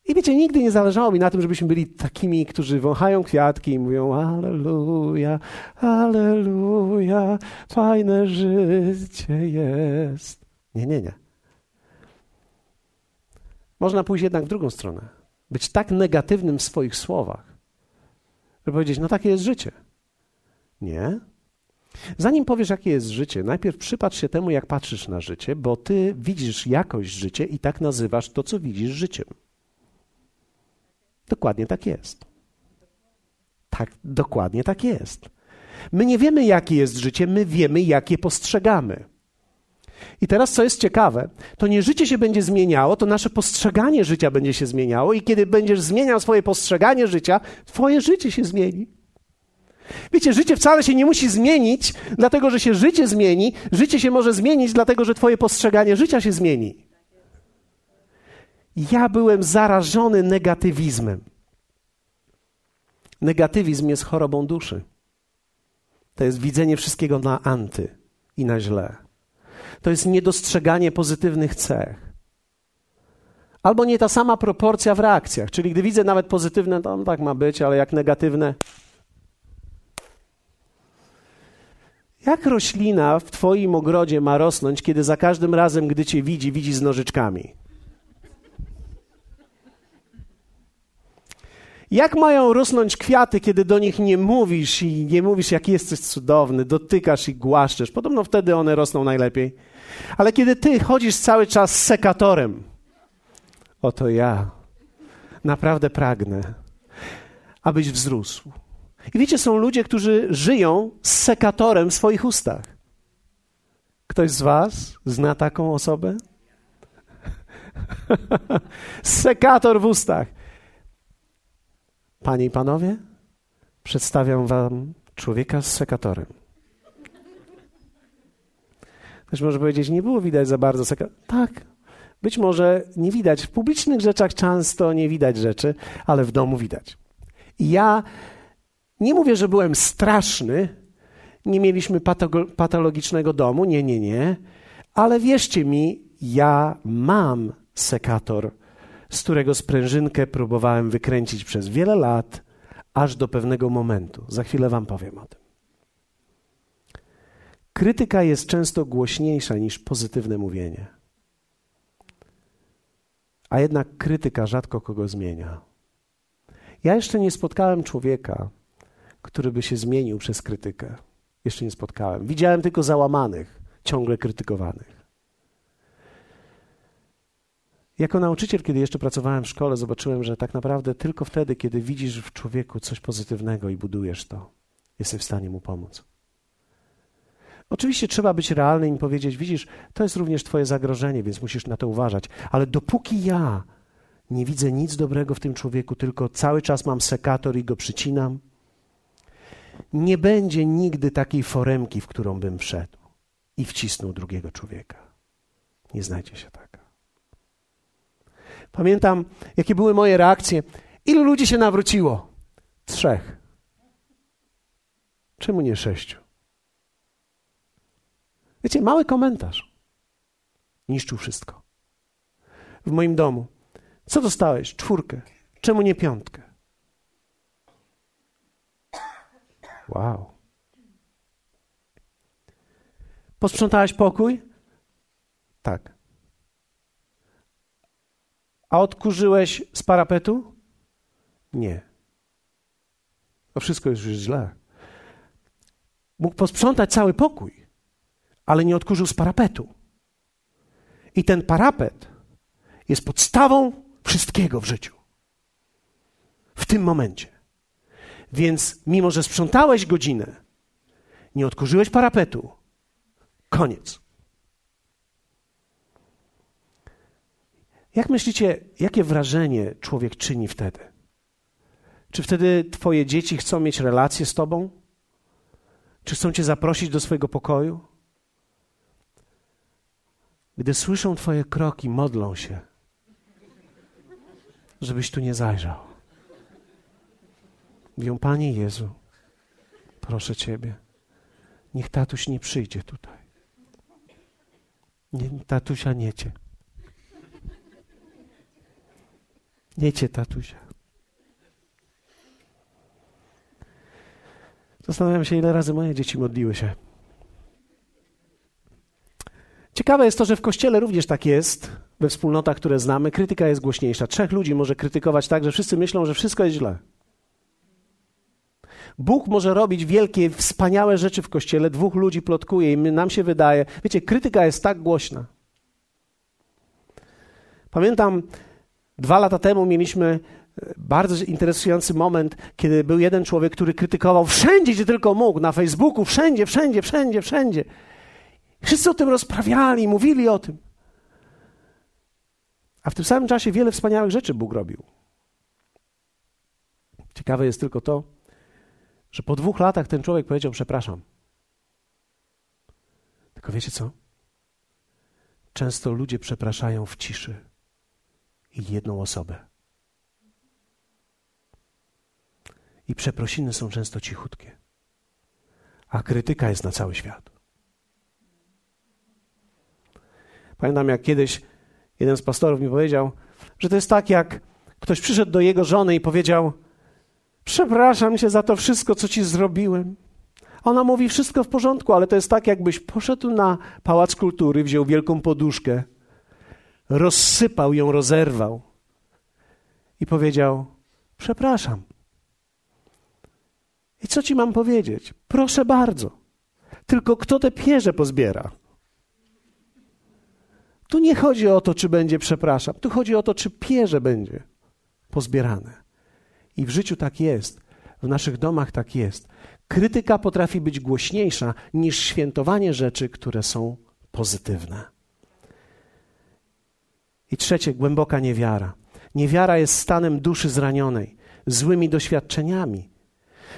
I wiecie, nigdy nie zależało mi na tym, żebyśmy byli takimi, którzy wąchają kwiatki i mówią Aleluja, Aleluja, fajne życie jest. Nie, nie, nie. Można pójść jednak w drugą stronę. Być tak negatywnym w swoich słowach, żeby powiedzieć, no takie jest życie. Nie. Zanim powiesz, jakie jest życie, najpierw przypatrz się temu, jak patrzysz na życie, bo ty widzisz jakość życia i tak nazywasz to, co widzisz życiem. Dokładnie tak jest. Tak, dokładnie tak jest. My nie wiemy, jakie jest życie, my wiemy, jakie postrzegamy. I teraz, co jest ciekawe, to nie życie się będzie zmieniało, to nasze postrzeganie życia będzie się zmieniało, i kiedy będziesz zmieniał swoje postrzeganie życia, Twoje życie się zmieni. Wiecie, życie wcale się nie musi zmienić, dlatego że się życie zmieni. Życie się może zmienić, dlatego że Twoje postrzeganie życia się zmieni. Ja byłem zarażony negatywizmem. Negatywizm jest chorobą duszy. To jest widzenie wszystkiego na anty i na źle. To jest niedostrzeganie pozytywnych cech. Albo nie ta sama proporcja w reakcjach. Czyli gdy widzę nawet pozytywne, to tak ma być, ale jak negatywne. Jak roślina w Twoim ogrodzie ma rosnąć, kiedy za każdym razem, gdy Cię widzi, widzi z nożyczkami? Jak mają rosnąć kwiaty, kiedy do nich nie mówisz i nie mówisz, jak jesteś cudowny, dotykasz i głaszczesz? Podobno wtedy one rosną najlepiej. Ale kiedy ty chodzisz cały czas z sekatorem, oto ja naprawdę pragnę, abyś wzrósł. I wiecie, są ludzie, którzy żyją z sekatorem w swoich ustach. Ktoś z Was zna taką osobę? Sekator w ustach. Panie i panowie, przedstawiam wam człowieka z sekatorem. Ktoś może powiedzieć, nie było widać za bardzo sekatora. Tak, być może nie widać. W publicznych rzeczach często nie widać rzeczy, ale w domu widać. I ja nie mówię, że byłem straszny, nie mieliśmy patologicznego domu, nie, nie, nie, ale wierzcie mi, ja mam sekator z którego sprężynkę próbowałem wykręcić przez wiele lat, aż do pewnego momentu. Za chwilę Wam powiem o tym. Krytyka jest często głośniejsza niż pozytywne mówienie. A jednak krytyka rzadko kogo zmienia. Ja jeszcze nie spotkałem człowieka, który by się zmienił przez krytykę. Jeszcze nie spotkałem. Widziałem tylko załamanych, ciągle krytykowanych. Jako nauczyciel, kiedy jeszcze pracowałem w szkole, zobaczyłem, że tak naprawdę tylko wtedy, kiedy widzisz w człowieku coś pozytywnego i budujesz to, jesteś w stanie mu pomóc. Oczywiście trzeba być realnym i powiedzieć: Widzisz, to jest również Twoje zagrożenie, więc musisz na to uważać. Ale dopóki ja nie widzę nic dobrego w tym człowieku, tylko cały czas mam sekator i go przycinam, nie będzie nigdy takiej foremki, w którą bym wszedł i wcisnął drugiego człowieka. Nie znajdzie się taka. Pamiętam, jakie były moje reakcje. Ilu ludzi się nawróciło? Trzech. Czemu nie sześciu? Wiecie, mały komentarz niszczył wszystko. W moim domu. Co dostałeś? Czwórkę. Czemu nie piątkę? Wow. Posprzątałeś pokój? Tak. A odkurzyłeś z parapetu? Nie. To wszystko jest już źle. Mógł posprzątać cały pokój, ale nie odkurzył z parapetu. I ten parapet jest podstawą wszystkiego w życiu. W tym momencie. Więc mimo, że sprzątałeś godzinę, nie odkurzyłeś parapetu, koniec. Jak myślicie, jakie wrażenie człowiek czyni wtedy? Czy wtedy twoje dzieci chcą mieć relacje z tobą? Czy chcą cię zaprosić do swojego pokoju? Gdy słyszą twoje kroki, modlą się, żebyś tu nie zajrzał. Mówią, Panie Jezu, proszę Ciebie, niech tatuś nie przyjdzie tutaj. Nie, tatusia nie Cię. Nie cię, tatusia. Zastanawiam się, ile razy moje dzieci modliły się. Ciekawe jest to, że w kościele również tak jest, we wspólnotach, które znamy. Krytyka jest głośniejsza. Trzech ludzi może krytykować tak, że wszyscy myślą, że wszystko jest źle. Bóg może robić wielkie, wspaniałe rzeczy w kościele, dwóch ludzi plotkuje i nam się wydaje. Wiecie, krytyka jest tak głośna. Pamiętam, dwa lata temu mieliśmy e, bardzo interesujący moment, kiedy był jeden człowiek, który krytykował wszędzie, gdzie tylko mógł, na Facebooku, wszędzie, wszędzie, wszędzie, wszędzie. Wszyscy o tym rozprawiali, mówili o tym. A w tym samym czasie wiele wspaniałych rzeczy Bóg robił. Ciekawe jest tylko to, że po dwóch latach ten człowiek powiedział: Przepraszam. Tylko wiecie co? Często ludzie przepraszają w ciszy i jedną osobę. I przeprosiny są często cichutkie, a krytyka jest na cały świat. Pamiętam, jak kiedyś jeden z pastorów mi powiedział, że to jest tak, jak ktoś przyszedł do jego żony i powiedział: Przepraszam cię za to wszystko, co ci zrobiłem. Ona mówi: Wszystko w porządku, ale to jest tak, jakbyś poszedł na pałac kultury, wziął wielką poduszkę, rozsypał ją, rozerwał i powiedział: Przepraszam. I co ci mam powiedzieć? Proszę bardzo. Tylko kto te pierze pozbiera? Tu nie chodzi o to, czy będzie przepraszam. Tu chodzi o to, czy pierze będzie pozbierane. I w życiu tak jest. W naszych domach tak jest. Krytyka potrafi być głośniejsza niż świętowanie rzeczy, które są pozytywne. I trzecie, głęboka niewiara. Niewiara jest stanem duszy zranionej, złymi doświadczeniami,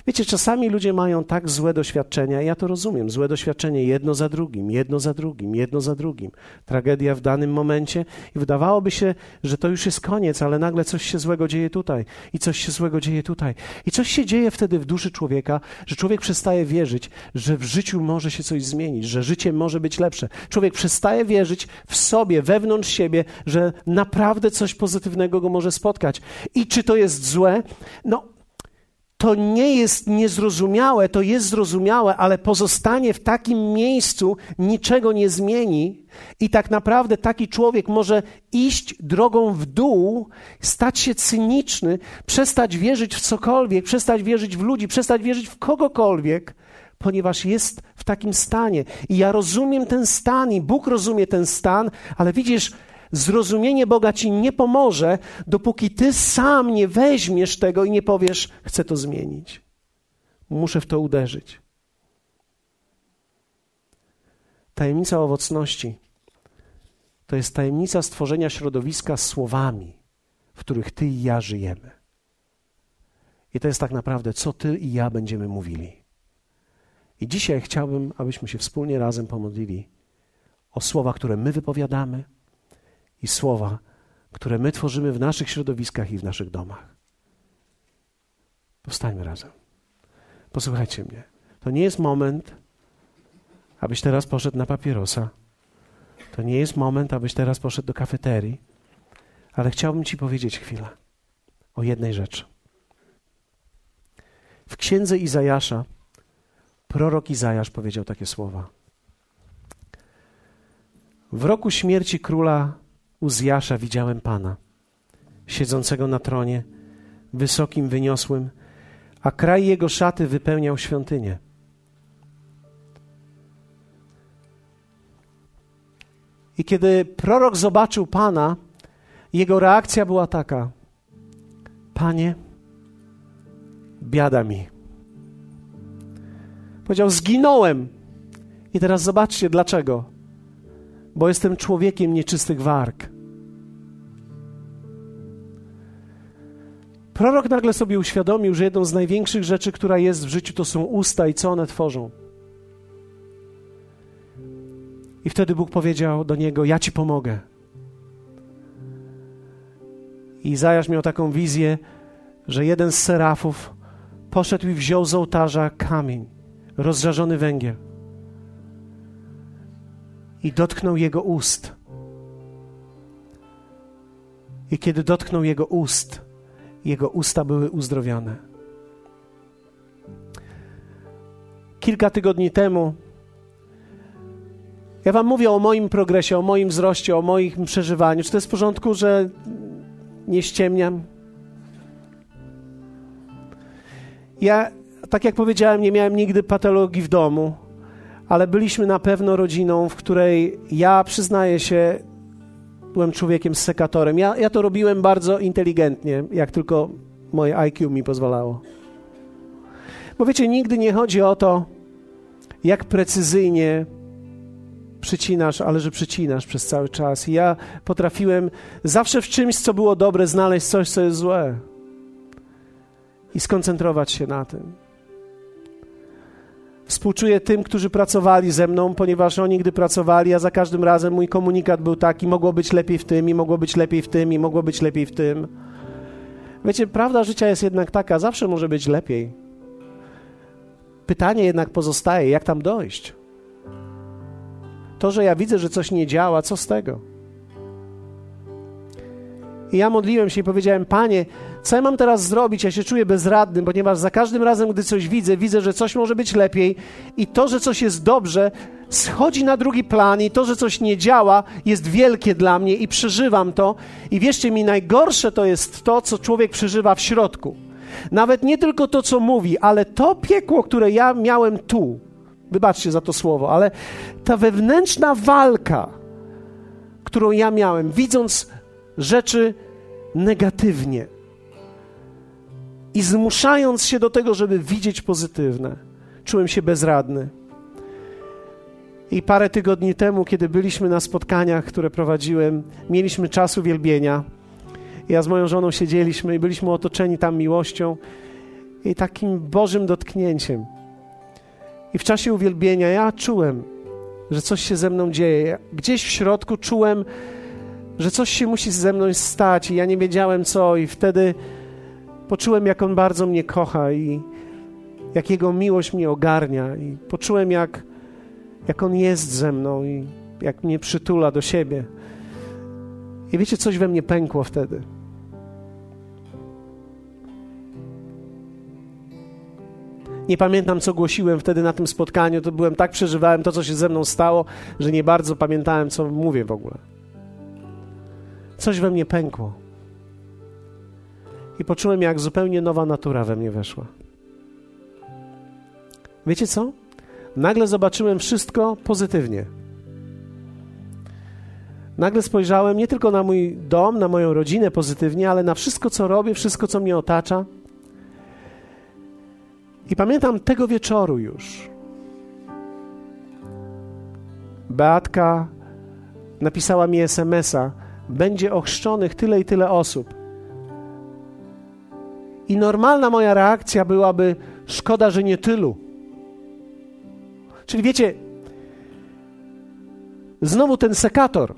Wiecie, czasami ludzie mają tak złe doświadczenia, ja to rozumiem, złe doświadczenie jedno za drugim, jedno za drugim, jedno za drugim. Tragedia w danym momencie i wydawałoby się, że to już jest koniec, ale nagle coś się złego dzieje tutaj i coś się złego dzieje tutaj. I coś się dzieje wtedy w duszy człowieka, że człowiek przestaje wierzyć, że w życiu może się coś zmienić, że życie może być lepsze. Człowiek przestaje wierzyć w sobie, wewnątrz siebie, że naprawdę coś pozytywnego go może spotkać. I czy to jest złe? No, to nie jest niezrozumiałe, to jest zrozumiałe, ale pozostanie w takim miejscu niczego nie zmieni. I tak naprawdę taki człowiek może iść drogą w dół, stać się cyniczny, przestać wierzyć w cokolwiek, przestać wierzyć w ludzi, przestać wierzyć w kogokolwiek, ponieważ jest w takim stanie. I ja rozumiem ten stan, i Bóg rozumie ten stan, ale widzisz, Zrozumienie Boga ci nie pomoże, dopóki ty sam nie weźmiesz tego i nie powiesz: Chcę to zmienić. Muszę w to uderzyć. Tajemnica owocności to jest tajemnica stworzenia środowiska słowami, w których ty i ja żyjemy. I to jest tak naprawdę, co ty i ja będziemy mówili. I dzisiaj chciałbym, abyśmy się wspólnie razem pomodlili o słowa, które my wypowiadamy i słowa, które my tworzymy w naszych środowiskach i w naszych domach. Powstańmy razem. Posłuchajcie mnie. To nie jest moment, abyś teraz poszedł na papierosa. To nie jest moment, abyś teraz poszedł do kafeterii. Ale chciałbym Ci powiedzieć chwilę o jednej rzeczy. W księdze Izajasza prorok Izajasz powiedział takie słowa. W roku śmierci króla Uzjasza widziałem Pana, siedzącego na tronie, wysokim, wyniosłym, a kraj jego szaty wypełniał świątynię. I kiedy prorok zobaczył Pana, jego reakcja była taka: Panie, biada mi. Powiedział: Zginąłem. I teraz zobaczcie dlaczego. Bo jestem człowiekiem nieczystych warg. Prorok nagle sobie uświadomił, że jedną z największych rzeczy, która jest w życiu, to są usta i co one tworzą. I wtedy Bóg powiedział do niego: Ja ci pomogę. I Izajasz miał taką wizję, że jeden z serafów poszedł i wziął z ołtarza kamień, rozżarzony węgiel i dotknął jego ust. I kiedy dotknął jego ust, jego usta były uzdrowione. Kilka tygodni temu ja Wam mówię o moim progresie, o moim wzroście, o moim przeżywaniu. Czy to jest w porządku, że nie ściemniam? Ja, tak jak powiedziałem, nie miałem nigdy patologii w domu, ale byliśmy na pewno rodziną, w której ja przyznaję się, byłem człowiekiem z sekatorem. Ja, ja to robiłem bardzo inteligentnie, jak tylko moje IQ mi pozwalało. Bo wiecie, nigdy nie chodzi o to, jak precyzyjnie przycinasz, ale że przycinasz przez cały czas. I ja potrafiłem zawsze w czymś, co było dobre, znaleźć coś, co jest złe i skoncentrować się na tym. Współczuję tym, którzy pracowali ze mną, ponieważ oni, gdy pracowali, a za każdym razem mój komunikat był taki: mogło być lepiej w tym, i mogło być lepiej w tym, i mogło być lepiej w tym. Wiecie, prawda życia jest jednak taka: zawsze może być lepiej. Pytanie jednak pozostaje: jak tam dojść? To, że ja widzę, że coś nie działa, co z tego? I ja modliłem się i powiedziałem: Panie, co ja mam teraz zrobić? Ja się czuję bezradny, ponieważ za każdym razem, gdy coś widzę, widzę, że coś może być lepiej, i to, że coś jest dobrze, schodzi na drugi plan, i to, że coś nie działa, jest wielkie dla mnie i przeżywam to. I wierzcie mi, najgorsze to jest to, co człowiek przeżywa w środku. Nawet nie tylko to, co mówi, ale to piekło, które ja miałem tu. Wybaczcie za to słowo, ale ta wewnętrzna walka, którą ja miałem, widząc rzeczy negatywnie i zmuszając się do tego, żeby widzieć pozytywne, czułem się bezradny. I parę tygodni temu, kiedy byliśmy na spotkaniach, które prowadziłem, mieliśmy czas uwielbienia. Ja z moją żoną siedzieliśmy i byliśmy otoczeni tam miłością i takim Bożym dotknięciem. I w czasie uwielbienia ja czułem, że coś się ze mną dzieje. Gdzieś w środku czułem, że coś się musi ze mną stać, i ja nie wiedziałem co, i wtedy poczułem, jak On bardzo mnie kocha i jak Jego miłość mnie ogarnia, i poczułem, jak, jak On jest ze mną i jak mnie przytula do siebie. I wiecie, coś we mnie pękło wtedy. Nie pamiętam, co głosiłem wtedy na tym spotkaniu. To byłem tak przeżywałem to, co się ze mną stało, że nie bardzo pamiętałem, co mówię w ogóle. Coś we mnie pękło. I poczułem, jak zupełnie nowa natura we mnie weszła. Wiecie co? Nagle zobaczyłem wszystko pozytywnie. Nagle spojrzałem nie tylko na mój dom, na moją rodzinę pozytywnie, ale na wszystko, co robię, wszystko, co mnie otacza. I pamiętam tego wieczoru już. Beatka napisała mi SMS-a: Będzie ochrzczonych tyle i tyle osób. I normalna moja reakcja byłaby: Szkoda, że nie tylu. Czyli wiecie, znowu ten sekator.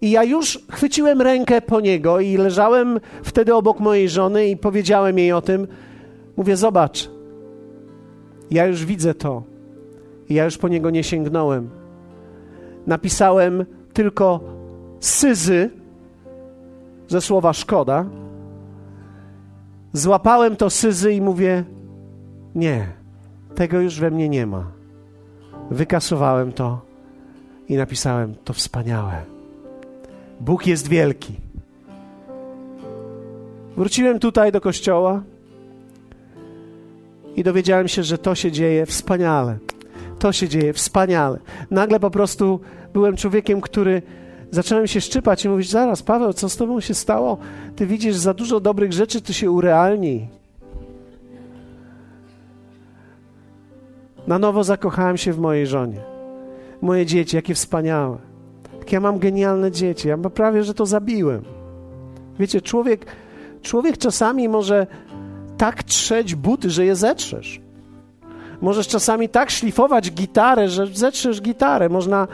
I ja już chwyciłem rękę po niego i leżałem wtedy obok mojej żony i powiedziałem jej o tym. Mówię: Zobacz, ja już widzę to. Ja już po niego nie sięgnąłem. Napisałem tylko syzy ze słowa szkoda. Złapałem to syzy i mówię: Nie, tego już we mnie nie ma. Wykasowałem to i napisałem: To wspaniałe. Bóg jest wielki. Wróciłem tutaj do kościoła i dowiedziałem się, że to się dzieje wspaniale. To się dzieje wspaniale. Nagle po prostu byłem człowiekiem, który zacząłem się szczypać i mówić: Zaraz, Paweł, co z tobą się stało? Ty widzisz za dużo dobrych rzeczy, ty się urealnij. Na nowo zakochałem się w mojej żonie. Moje dzieci, jakie wspaniałe. Jak ja mam genialne dzieci. Ja prawie, że to zabiłem. Wiecie, człowiek, człowiek czasami może tak trzeć buty, że je zetrzesz. Możesz czasami tak szlifować gitarę, że zetrzesz gitarę. Można,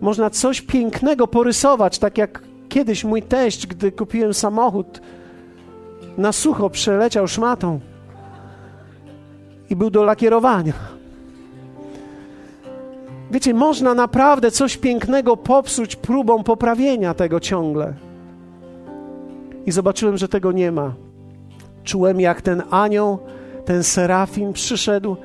można coś pięknego porysować, tak jak kiedyś mój teść, gdy kupiłem samochód, na sucho przeleciał szmatą i był do lakierowania. Wiecie, można naprawdę coś pięknego popsuć próbą poprawienia tego ciągle. i zobaczyłem, że tego nie ma. Czułem, jak ten anioł, ten serafim przyszedł,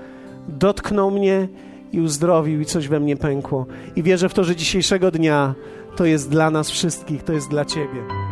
dotknął mnie i uzdrowił, i coś we mnie pękło. I wierzę w to, że dzisiejszego dnia to jest dla nas wszystkich, to jest dla Ciebie.